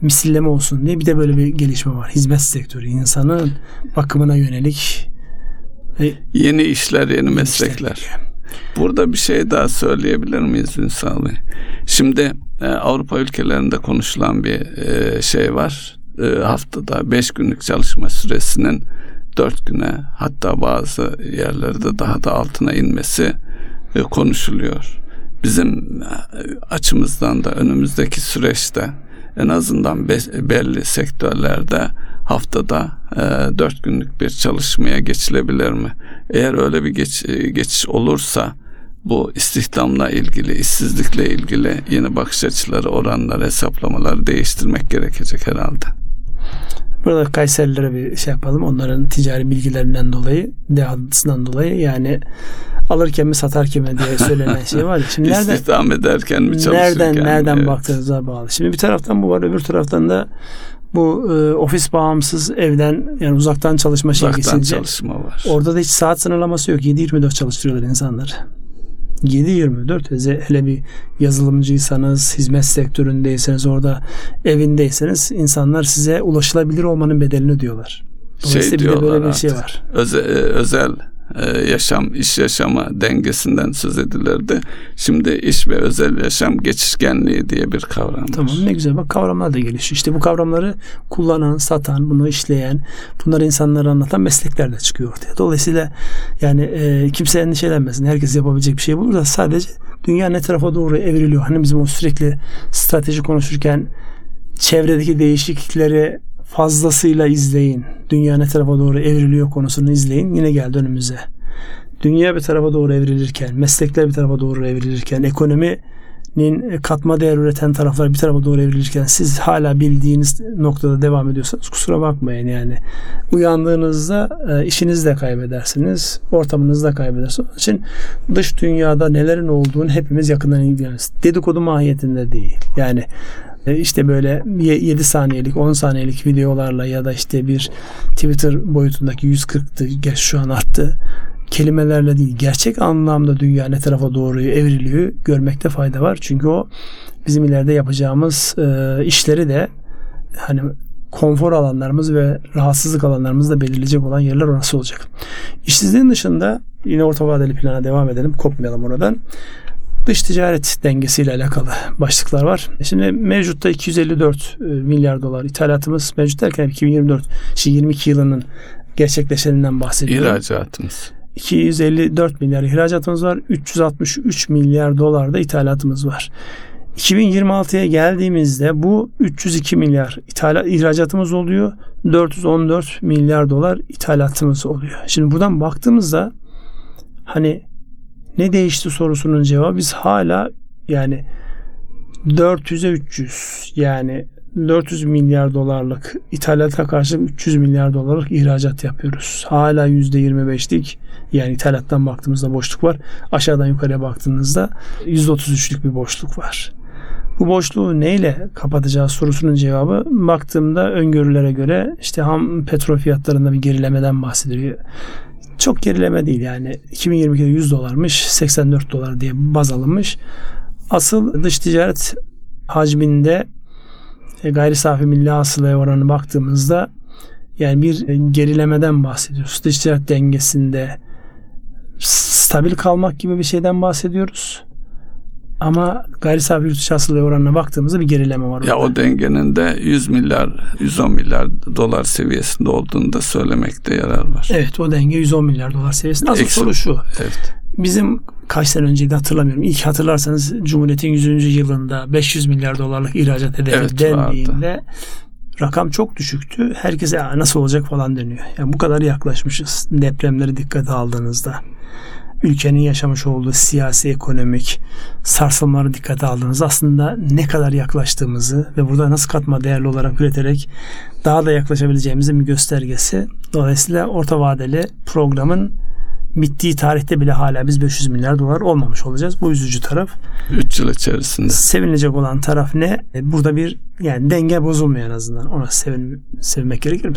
misilleme olsun diye bir de böyle bir gelişme var. Hizmet sektörü insanın bakımına yönelik yeni işler, yeni meslekler. Işler. Burada bir şey daha söyleyebilir miyiz Ünsal Bey? Şimdi e, Avrupa ülkelerinde konuşulan bir e, şey var e, haftada 5 günlük çalışma süresinin 4 güne hatta bazı yerlerde daha da altına inmesi e, konuşuluyor. Bizim e, açımızdan da önümüzdeki süreçte en azından belli sektörlerde haftada e, 4 günlük bir çalışmaya geçilebilir mi? Eğer öyle bir geç, geçiş olursa bu istihdamla ilgili, işsizlikle ilgili yeni bakış açıları, oranları, hesaplamaları değiştirmek gerekecek herhalde. Burada Kayserilere bir şey yapalım. Onların ticari bilgilerinden dolayı, dehatlısından dolayı yani alırken mi satarken mi diye söylenen şey var ya. Şimdi nereden, İstihdam ederken mi çalışırken Nereden, nereden evet. baktığınıza bağlı. Şimdi bir taraftan bu var, öbür taraftan da bu e, ofis bağımsız evden yani uzaktan çalışma şey uzaktan çalışma var. Orada da hiç saat sınırlaması yok. 7-24 çalıştırıyorlar insanları. 7-24 hele bir yazılımcıysanız, hizmet sektöründeyseniz, orada evindeyseniz insanlar size ulaşılabilir olmanın bedelini ödüyorlar. Dolayısıyla şey bir de böyle bir şey var. Özel, özel e, yaşam iş yaşama dengesinden söz edilirdi. Şimdi iş ve özel yaşam geçişkenliği diye bir kavram. Tamam ne güzel bak kavramlar da gelişiyor. İşte bu kavramları kullanan, satan, bunu işleyen, bunları insanlara anlatan meslekler de çıkıyor ortaya. Dolayısıyla yani e, kimse endişelenmesin. Herkes yapabilecek bir şey bulur da sadece dünya ne tarafa doğru evriliyor. Hani bizim o sürekli strateji konuşurken çevredeki değişiklikleri fazlasıyla izleyin. Dünya ne tarafa doğru evriliyor konusunu izleyin. Yine geldi önümüze. Dünya bir tarafa doğru evrilirken, meslekler bir tarafa doğru evrilirken, ekonominin katma değer üreten taraflar bir tarafa doğru evrilirken siz hala bildiğiniz noktada devam ediyorsanız kusura bakmayın yani. Uyandığınızda e, işinizi de kaybedersiniz, ortamınızı da kaybedersiniz. Onun için dış dünyada nelerin olduğunu hepimiz yakından ilgileniyoruz. Dedikodu mahiyetinde değil. Yani işte böyle 7 saniyelik 10 saniyelik videolarla ya da işte bir Twitter boyutundaki 140'tı geç şu an arttı kelimelerle değil gerçek anlamda dünya ne tarafa doğru evriliyor görmekte fayda var. Çünkü o bizim ileride yapacağımız e, işleri de hani konfor alanlarımız ve rahatsızlık alanlarımız da belirleyecek olan yerler orası olacak. İşsizliğin dışında yine orta vadeli plana devam edelim. Kopmayalım oradan dış ticaret dengesiyle alakalı başlıklar var. Şimdi mevcutta 254 e, milyar dolar ithalatımız mevcut derken 2024 22 yılının gerçekleşeninden bahsediyorum. İhracatımız. 254 milyar ihracatımız var. 363 milyar dolar da ithalatımız var. 2026'ya geldiğimizde bu 302 milyar ithalat, ihracatımız oluyor. 414 milyar dolar ithalatımız oluyor. Şimdi buradan baktığımızda hani ne değişti sorusunun cevabı biz hala yani 400'e 300 yani 400 milyar dolarlık ithalata karşı 300 milyar dolarlık ihracat yapıyoruz. Hala %25'lik yani ithalattan baktığımızda boşluk var. Aşağıdan yukarıya baktığınızda %33'lük bir boşluk var. Bu boşluğu neyle kapatacağız sorusunun cevabı baktığımda öngörülere göre işte ham petrol fiyatlarında bir gerilemeden bahsediliyor Çok gerileme değil yani 2022'de 100 dolarmış 84 dolar diye baz alınmış. Asıl dış ticaret hacminde e, gayri safi milli hasılaya oranı baktığımızda yani bir gerilemeden bahsediyoruz. Dış ticaret dengesinde stabil kalmak gibi bir şeyden bahsediyoruz. Ama gayri safi yurt dışı hasılaya oranına baktığımızda bir gerileme var. Ya orada. o dengenin de 100 milyar, 110 milyar dolar seviyesinde olduğunu da söylemekte yarar var. Evet o denge 110 milyar dolar seviyesinde. Asıl soru şu. Evet. Bizim kaç sene önceydi hatırlamıyorum. İlk hatırlarsanız Cumhuriyet'in 100. yılında 500 milyar dolarlık ihracat hedefi Evet, dendiğinde rakam çok düşüktü. Herkese "Ya nasıl olacak falan deniyor. Yani bu kadar yaklaşmışız. Depremleri dikkate aldığınızda ülkenin yaşamış olduğu siyasi ekonomik sarsılmaları dikkate aldığınızda aslında ne kadar yaklaştığımızı ve burada nasıl katma değerli olarak üreterek daha da yaklaşabileceğimizin bir göstergesi. Dolayısıyla orta vadeli programın bittiği tarihte bile hala biz 500 milyar dolar olmamış olacağız. Bu üzücü taraf. 3 yıl içerisinde. Sevinilecek olan taraf ne? E, Burada bir yani denge bozulmuyor en azından. Ona sevin, sevinmek gerekir mi?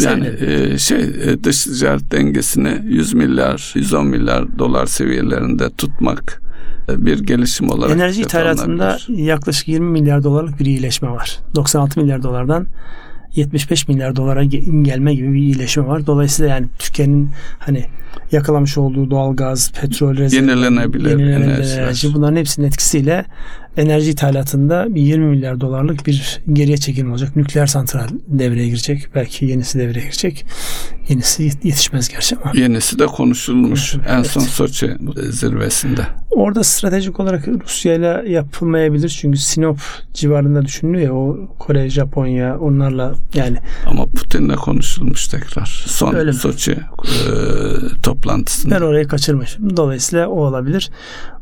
Yani e, şey e, dış ticaret dengesini 100 milyar, 110 milyar dolar seviyelerinde tutmak e, bir gelişim olarak Enerji ithalatında yaklaşık 20 milyar dolarlık bir iyileşme var. 96 milyar dolardan 75 milyar dolara ge- gelme gibi bir iyileşme var. Dolayısıyla yani Türkiye'nin hani yakalamış olduğu doğal gaz, petrol rezervi, Yenilenebilir yenilenebilir enerjiler. enerji bunların hepsinin etkisiyle enerji ithalatında bir 20 milyar dolarlık bir geriye çekilme olacak. Nükleer santral devreye girecek. Belki yenisi devreye girecek. Yenisi yet- yetişmez gerçi ama. Yenisi de konuşulmuş. Konuşuluyor, En evet. son Soçi zirvesinde. Orada stratejik olarak Rusya ile yapılmayabilir. Çünkü Sinop civarında düşünülüyor ya o Kore, Japonya onlarla yani Ama Putin'le konuşulmuş tekrar. Son Öyle mi? Soçi e, toplantısında. ben orayı kaçırmışım. Dolayısıyla o olabilir.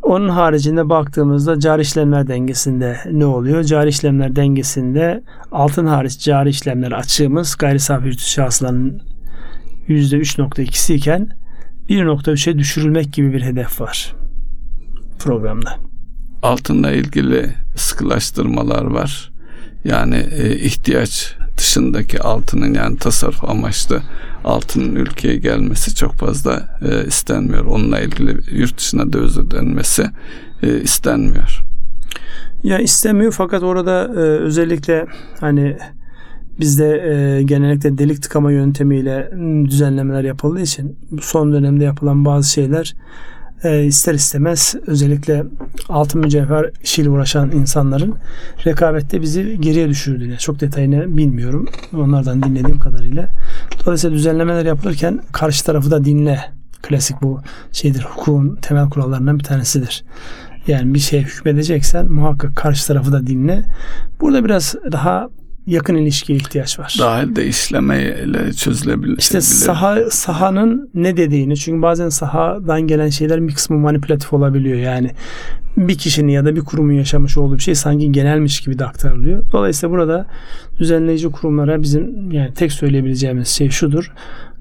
Onun haricinde baktığımızda cari işlemler dengesinde ne oluyor? Cari işlemler dengesinde altın hariç cari işlemler açığımız gayri safi yurt dışı hasılanın %3.2'si iken 1.3'e düşürülmek gibi bir hedef var programda. Altınla ilgili sıkılaştırmalar var. Yani e, ihtiyaç dışındaki altının yani tasarruf amaçlı altının ülkeye gelmesi çok fazla e, istenmiyor. Onunla ilgili yurt dışına döviz ödenmesi e, istenmiyor. Ya istemiyor fakat orada e, özellikle hani bizde e, genellikle delik tıkama yöntemiyle düzenlemeler yapıldığı için son dönemde yapılan bazı şeyler e, ister istemez özellikle altın mücevher işiyle uğraşan insanların rekabette bizi geriye düşürdüğünü çok detayını bilmiyorum. Onlardan dinlediğim kadarıyla. Dolayısıyla düzenlemeler yapılırken karşı tarafı da dinle. Klasik bu şeydir hukukun temel kurallarından bir tanesidir. Yani bir şeye hükmedeceksen muhakkak karşı tarafı da dinle. Burada biraz daha yakın ilişkiye ihtiyaç var. Dahil de işlemeyle çözülebilir. İşte saha sahanın ne dediğini çünkü bazen sahadan gelen şeyler bir kısmı manipülatif olabiliyor. Yani bir kişinin ya da bir kurumun yaşamış olduğu bir şey sanki genelmiş gibi de aktarılıyor. Dolayısıyla burada düzenleyici kurumlara bizim yani tek söyleyebileceğimiz şey şudur.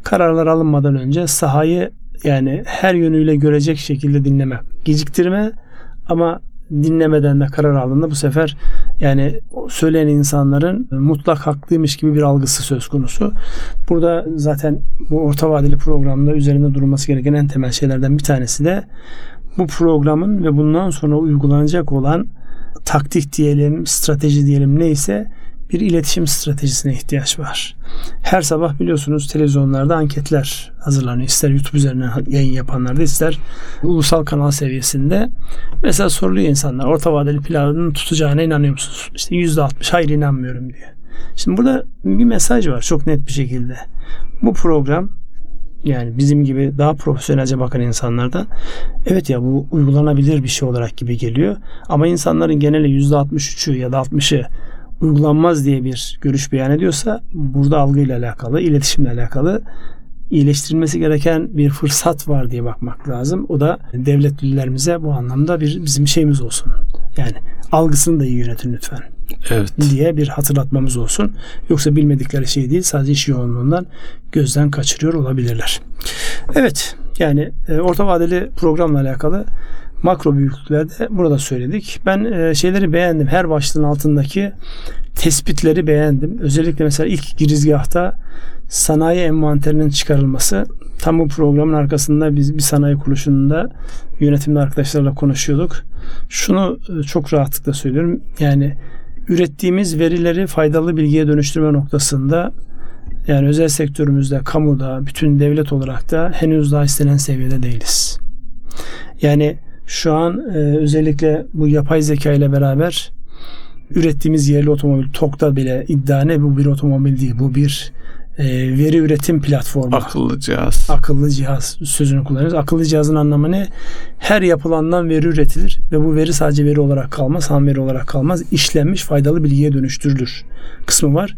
Kararlar alınmadan önce sahayı yani her yönüyle görecek şekilde dinlemek. Geciktirme ama dinlemeden de karar aldığında bu sefer yani söyleyen insanların mutlak haklıymış gibi bir algısı söz konusu. Burada zaten bu orta vadeli programda üzerinde durulması gereken en temel şeylerden bir tanesi de bu programın ve bundan sonra uygulanacak olan taktik diyelim, strateji diyelim neyse bir iletişim stratejisine ihtiyaç var. Her sabah biliyorsunuz televizyonlarda anketler hazırlanıyor. İster YouTube üzerinden yayın yapanlarda ister ulusal kanal seviyesinde. Mesela soruluyor insanlar orta vadeli planın tutacağına inanıyor musunuz? İşte %60 hayır inanmıyorum diyor. Şimdi burada bir mesaj var çok net bir şekilde. Bu program yani bizim gibi daha profesyonelce bakan insanlardan evet ya bu uygulanabilir bir şey olarak gibi geliyor. Ama insanların geneli %63'ü ya da 60'ı uygulanmaz diye bir görüş beyan ediyorsa burada algıyla alakalı, iletişimle alakalı iyileştirilmesi gereken bir fırsat var diye bakmak lazım. O da devletlilerimize bu anlamda bir bizim şeyimiz olsun. Yani algısını da iyi yönetin lütfen Evet. diye bir hatırlatmamız olsun. Yoksa bilmedikleri şey değil sadece iş yoğunluğundan gözden kaçırıyor olabilirler. Evet yani e, orta vadeli programla alakalı makro büyüklüklerde burada söyledik. Ben e, şeyleri beğendim. Her başlığın altındaki tespitleri beğendim. Özellikle mesela ilk girizgahta sanayi envanterinin çıkarılması tam bu programın arkasında biz bir sanayi kuruluşunda yönetimli arkadaşlarla konuşuyorduk. Şunu e, çok rahatlıkla söylüyorum. Yani ürettiğimiz verileri faydalı bilgiye dönüştürme noktasında yani özel sektörümüzde, kamuda, bütün devlet olarak da henüz daha istenen seviyede değiliz. Yani şu an e, özellikle bu yapay zeka ile beraber ürettiğimiz yerli otomobil TOK'ta bile iddia ne bu bir otomobil değil bu bir e, veri üretim platformu. Akıllı cihaz. Akıllı cihaz sözünü kullanıyoruz. Akıllı cihazın anlamı ne? Her yapılandan veri üretilir ve bu veri sadece veri olarak kalmaz, ham veri olarak kalmaz. İşlenmiş faydalı bilgiye dönüştürülür kısmı var.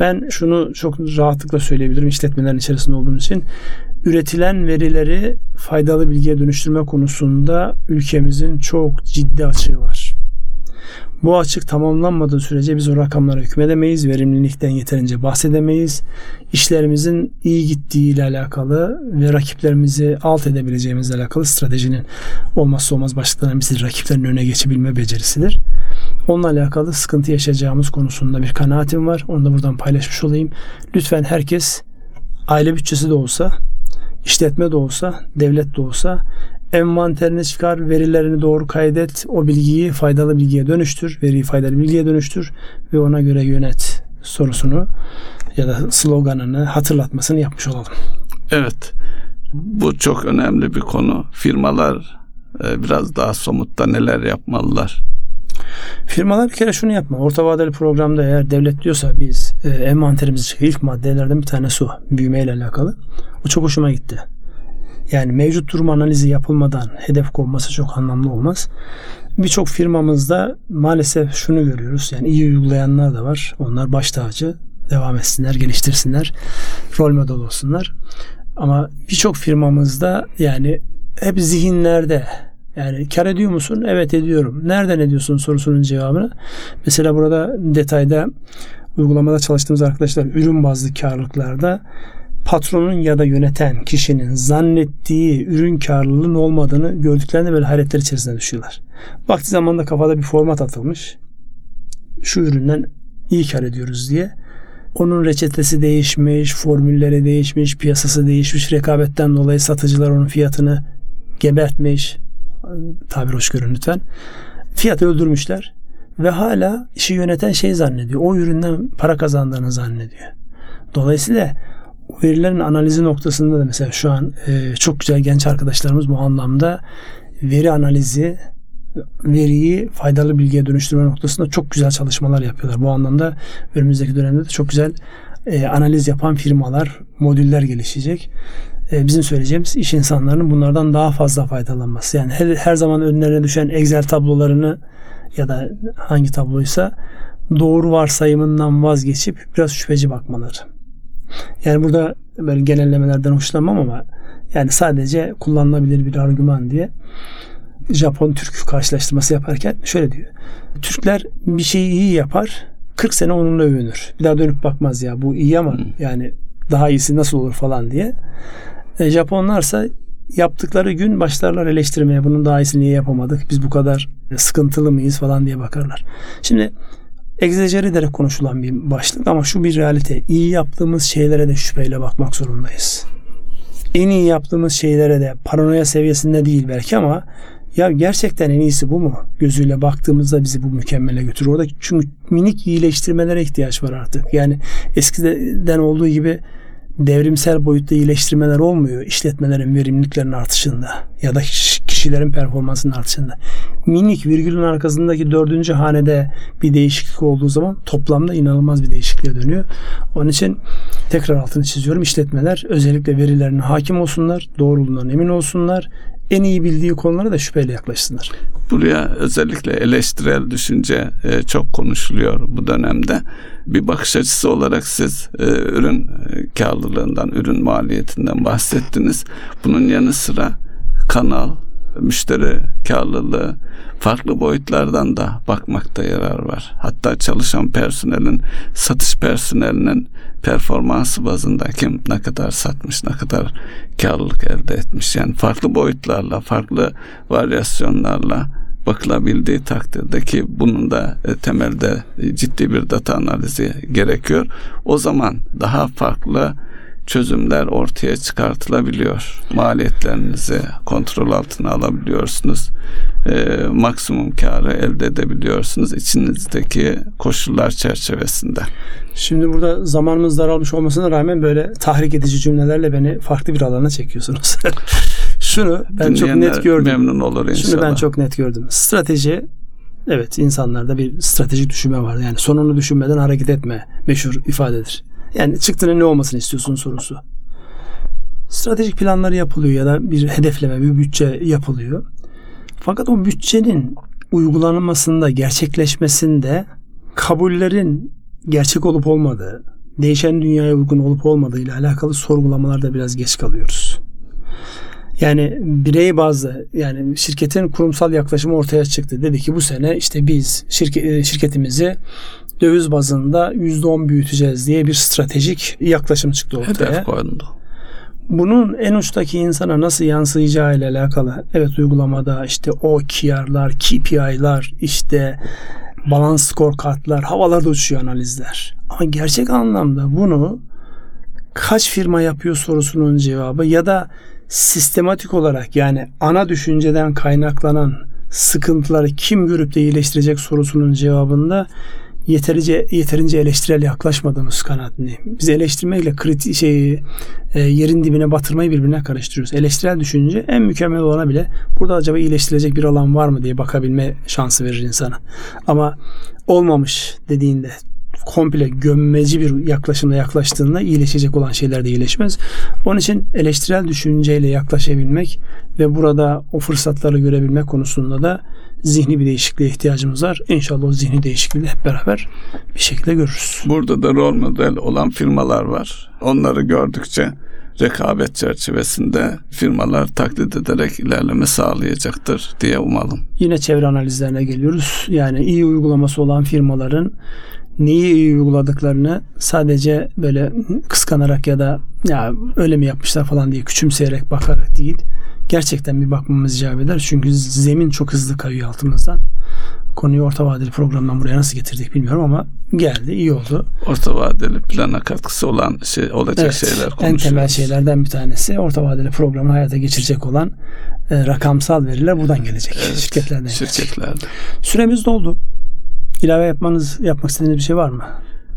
Ben şunu çok rahatlıkla söyleyebilirim işletmelerin içerisinde olduğum için. Üretilen verileri faydalı bilgiye dönüştürme konusunda ülkemizin çok ciddi açığı var. Bu açık tamamlanmadığı sürece biz o rakamlara hükmedemeyiz. Verimlilikten yeterince bahsedemeyiz. İşlerimizin iyi gittiği ile alakalı ve rakiplerimizi alt edebileceğimizle alakalı stratejinin olmazsa olmaz başlıklarından birisi rakiplerin önüne geçebilme becerisidir. Onunla alakalı sıkıntı yaşayacağımız konusunda bir kanaatim var. Onu da buradan paylaşmış olayım. Lütfen herkes aile bütçesi de olsa, işletme de olsa, devlet de olsa envanterini çıkar, verilerini doğru kaydet, o bilgiyi faydalı bilgiye dönüştür, veriyi faydalı bilgiye dönüştür ve ona göre yönet sorusunu ya da sloganını hatırlatmasını yapmış olalım. Evet. Bu çok önemli bir konu. Firmalar e, biraz daha somutta neler yapmalılar? Firmalar bir kere şunu yapma. Orta vadeli programda eğer devlet diyorsa biz e, envanterimizi çıkıyor. ilk maddelerden bir tanesi o. Büyümeyle alakalı. O çok hoşuma gitti. Yani mevcut durum analizi yapılmadan hedef konması çok anlamlı olmaz. Birçok firmamızda maalesef şunu görüyoruz. Yani iyi uygulayanlar da var. Onlar baş tacı. Devam etsinler, geliştirsinler. Rol model olsunlar. Ama birçok firmamızda yani hep zihinlerde yani kar ediyor musun? Evet ediyorum. Nereden ediyorsun sorusunun cevabını. Mesela burada detayda uygulamada çalıştığımız arkadaşlar ürün bazlı karlılıklarda patronun ya da yöneten kişinin zannettiği ürün karlılığının olmadığını gördüklerinde böyle hayretler içerisine düşüyorlar. Vakti zamanında kafada bir format atılmış. Şu üründen iyi kar ediyoruz diye. Onun reçetesi değişmiş, formülleri değişmiş, piyasası değişmiş. Rekabetten dolayı satıcılar onun fiyatını gebertmiş. Tabir hoş görün lütfen. Fiyatı öldürmüşler. Ve hala işi yöneten şey zannediyor. O üründen para kazandığını zannediyor. Dolayısıyla verilerin analizi noktasında da mesela şu an e, çok güzel genç arkadaşlarımız bu anlamda veri analizi veriyi faydalı bilgiye dönüştürme noktasında çok güzel çalışmalar yapıyorlar. Bu anlamda önümüzdeki dönemde de çok güzel e, analiz yapan firmalar, modüller gelişecek. E, bizim söyleyeceğimiz iş insanlarının bunlardan daha fazla faydalanması. Yani her, her zaman önlerine düşen Excel tablolarını ya da hangi tabloysa doğru varsayımından vazgeçip biraz şüpheci bakmaları. Yani burada böyle genellemelerden hoşlanmam ama yani sadece kullanılabilir bir argüman diye Japon Türk karşılaştırması yaparken şöyle diyor. Türkler bir şeyi iyi yapar 40 sene onunla övünür. Bir daha dönüp bakmaz ya bu iyi ama yani daha iyisi nasıl olur falan diye. E, Japonlarsa yaptıkları gün başlarlar eleştirmeye. Bunun daha iyisini niye yapamadık? Biz bu kadar sıkıntılı mıyız falan diye bakarlar. Şimdi egzajere ederek konuşulan bir başlık ama şu bir realite. İyi yaptığımız şeylere de şüpheyle bakmak zorundayız. En iyi yaptığımız şeylere de paranoya seviyesinde değil belki ama ya gerçekten en iyisi bu mu? Gözüyle baktığımızda bizi bu mükemmele götürür. Orada çünkü minik iyileştirmelere ihtiyaç var artık. Yani eskiden olduğu gibi devrimsel boyutta iyileştirmeler olmuyor işletmelerin verimliliklerinin artışında ya da kişilerin performansının artışında. Minik virgülün arkasındaki dördüncü hanede bir değişiklik olduğu zaman toplamda inanılmaz bir değişikliğe dönüyor. Onun için tekrar altını çiziyorum. İşletmeler özellikle verilerine hakim olsunlar, doğruluğundan emin olsunlar, en iyi bildiği konulara da şüpheyle yaklaşsınlar. Buraya özellikle eleştirel düşünce e, çok konuşuluyor bu dönemde. Bir bakış açısı olarak siz e, ürün karlılığından, ürün maliyetinden bahsettiniz. Bunun yanı sıra kanal, müşteri karlılığı farklı boyutlardan da bakmakta yarar var. Hatta çalışan personelin, satış personelinin performansı bazında kim ne kadar satmış, ne kadar karlılık elde etmiş. Yani farklı boyutlarla, farklı varyasyonlarla bakılabildiği takdirde ki bunun da e, temelde ciddi bir data analizi gerekiyor. O zaman daha farklı çözümler ortaya çıkartılabiliyor. Maliyetlerinizi kontrol altına alabiliyorsunuz. E, maksimum karı elde edebiliyorsunuz içinizdeki koşullar çerçevesinde. Şimdi burada zamanımız daralmış olmasına rağmen böyle tahrik edici cümlelerle beni farklı bir alana çekiyorsunuz. Şunu ben çok net gördüm. Memnun olur inşallah. Şunu ben çok net gördüm. Strateji evet insanlarda bir stratejik düşünme var. Yani sonunu düşünmeden hareket etme meşhur ifadedir. Yani çıktığında ne olmasını istiyorsun sorusu. Stratejik planları yapılıyor ya da bir hedefleme, bir bütçe yapılıyor. Fakat o bütçenin uygulanmasında, gerçekleşmesinde kabullerin gerçek olup olmadığı, değişen dünyaya uygun olup olmadığı ile alakalı sorgulamalarda biraz geç kalıyoruz. Yani birey bazı yani şirketin kurumsal yaklaşımı ortaya çıktı. Dedi ki bu sene işte biz şirket, e, şirketimizi döviz bazında %10 büyüteceğiz diye bir stratejik yaklaşım çıktı ortaya. Hedef koyuldu. Bunun en uçtaki insana nasıl yansıyacağı ile alakalı evet uygulamada işte o KR'lar, KPI'lar, işte balans scorecard'lar havalarda uçuyor analizler. Ama gerçek anlamda bunu kaç firma yapıyor sorusunun cevabı ya da sistematik olarak yani ana düşünceden kaynaklanan sıkıntıları kim görüp de iyileştirecek sorusunun cevabında yeterince yeterince eleştirel yaklaşmadığımız kanaatindeyim. Biz eleştirmeyle kritik şeyi e, yerin dibine batırmayı birbirine karıştırıyoruz. Eleştirel düşünce en mükemmel olana bile burada acaba iyileştirilecek bir alan var mı diye bakabilme şansı verir insana. Ama olmamış dediğinde komple gömmeci bir yaklaşımla yaklaştığında iyileşecek olan şeyler de iyileşmez. Onun için eleştirel düşünceyle yaklaşabilmek ve burada o fırsatları görebilmek konusunda da zihni bir değişikliğe ihtiyacımız var. İnşallah o zihni değişikliği hep beraber bir şekilde görürüz. Burada da rol model olan firmalar var. Onları gördükçe rekabet çerçevesinde firmalar taklit ederek ilerleme sağlayacaktır diye umalım. Yine çevre analizlerine geliyoruz. Yani iyi uygulaması olan firmaların neyi iyi uyguladıklarını sadece böyle kıskanarak ya da ya öyle mi yapmışlar falan diye küçümseyerek bakarak değil gerçekten bir bakmamız icap eder. Çünkü zemin çok hızlı kayıyor altımızdan. Konuyu orta vadeli programdan buraya nasıl getirdik bilmiyorum ama geldi iyi oldu. Orta vadeli plana katkısı olan şey olacak evet, şeyler konuşuyoruz. En temel şeylerden bir tanesi orta vadeli programı hayata geçirecek olan e, rakamsal veriler buradan gelecek. Evet, şirketlerden. Şirketlerde. Gelecek. Süremiz doldu. İlave yapmanız yapmak istediğiniz bir şey var mı?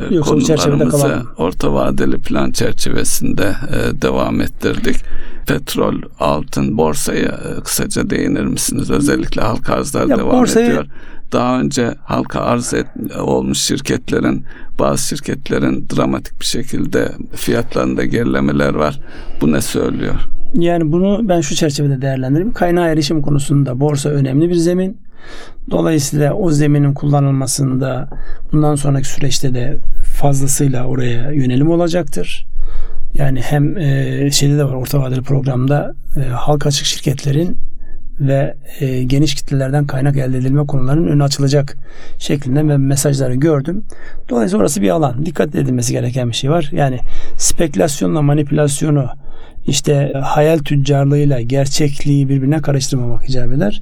Yoksa bu çerçevede kalalım. Orta vadeli plan çerçevesinde e, devam ettirdik. Petrol, altın, borsaya e, kısaca değinir misiniz? Özellikle halka arzlar ya devam borsaya... ediyor. Daha önce halka arz et, olmuş şirketlerin, bazı şirketlerin dramatik bir şekilde fiyatlarında gerilemeler var. Bu ne söylüyor? Yani bunu ben şu çerçevede değerlendiririm. Kaynağı erişim konusunda borsa önemli bir zemin. Dolayısıyla o zeminin kullanılmasında bundan sonraki süreçte de fazlasıyla oraya yönelim olacaktır. Yani hem e, şeyde de var orta vadeli programda e, halka açık şirketlerin ve e, geniş kitlelerden kaynak elde edilme konularının önü açılacak şeklinde ve mesajları gördüm. Dolayısıyla orası bir alan. Dikkat edilmesi gereken bir şey var. Yani spekülasyonla manipülasyonu işte hayal tüccarlığıyla gerçekliği birbirine karıştırmamak icap eder.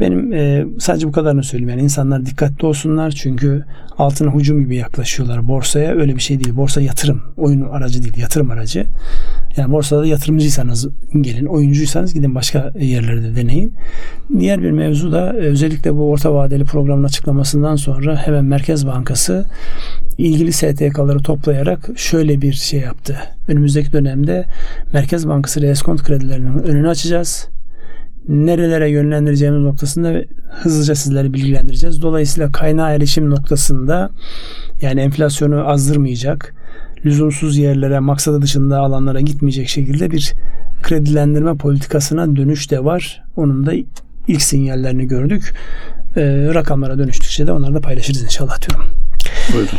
Benim e, sadece bu kadarını söyleyeyim. Yani insanlar dikkatli olsunlar çünkü altına hücum gibi yaklaşıyorlar borsaya. Öyle bir şey değil. Borsa yatırım. Oyun aracı değil. Yatırım aracı. Yani borsada yatırımcıysanız gelin. Oyuncuysanız gidin başka yerlerde deneyin. Diğer bir mevzu da e, özellikle bu orta vadeli programın açıklamasından sonra hemen Merkez Bankası ilgili STK'ları toplayarak şöyle bir şey yaptı. Önümüzdeki dönemde Merkez Bankası reskont kredilerinin önünü açacağız nerelere yönlendireceğimiz noktasında hızlıca sizleri bilgilendireceğiz. Dolayısıyla kaynağı erişim noktasında yani enflasyonu azdırmayacak, lüzumsuz yerlere, maksadı dışında alanlara gitmeyecek şekilde bir kredilendirme politikasına dönüş de var. Onun da ilk sinyallerini gördük. Ee, rakamlara dönüştükçe de onları da paylaşırız inşallah diyorum. Buyurun.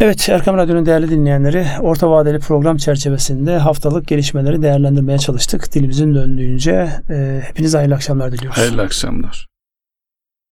Evet Erkam Radyo'nun değerli dinleyenleri orta vadeli program çerçevesinde haftalık gelişmeleri değerlendirmeye çalıştık. Dilimizin döndüğünce e, hepinize hayırlı akşamlar diliyoruz. Hayırlı akşamlar.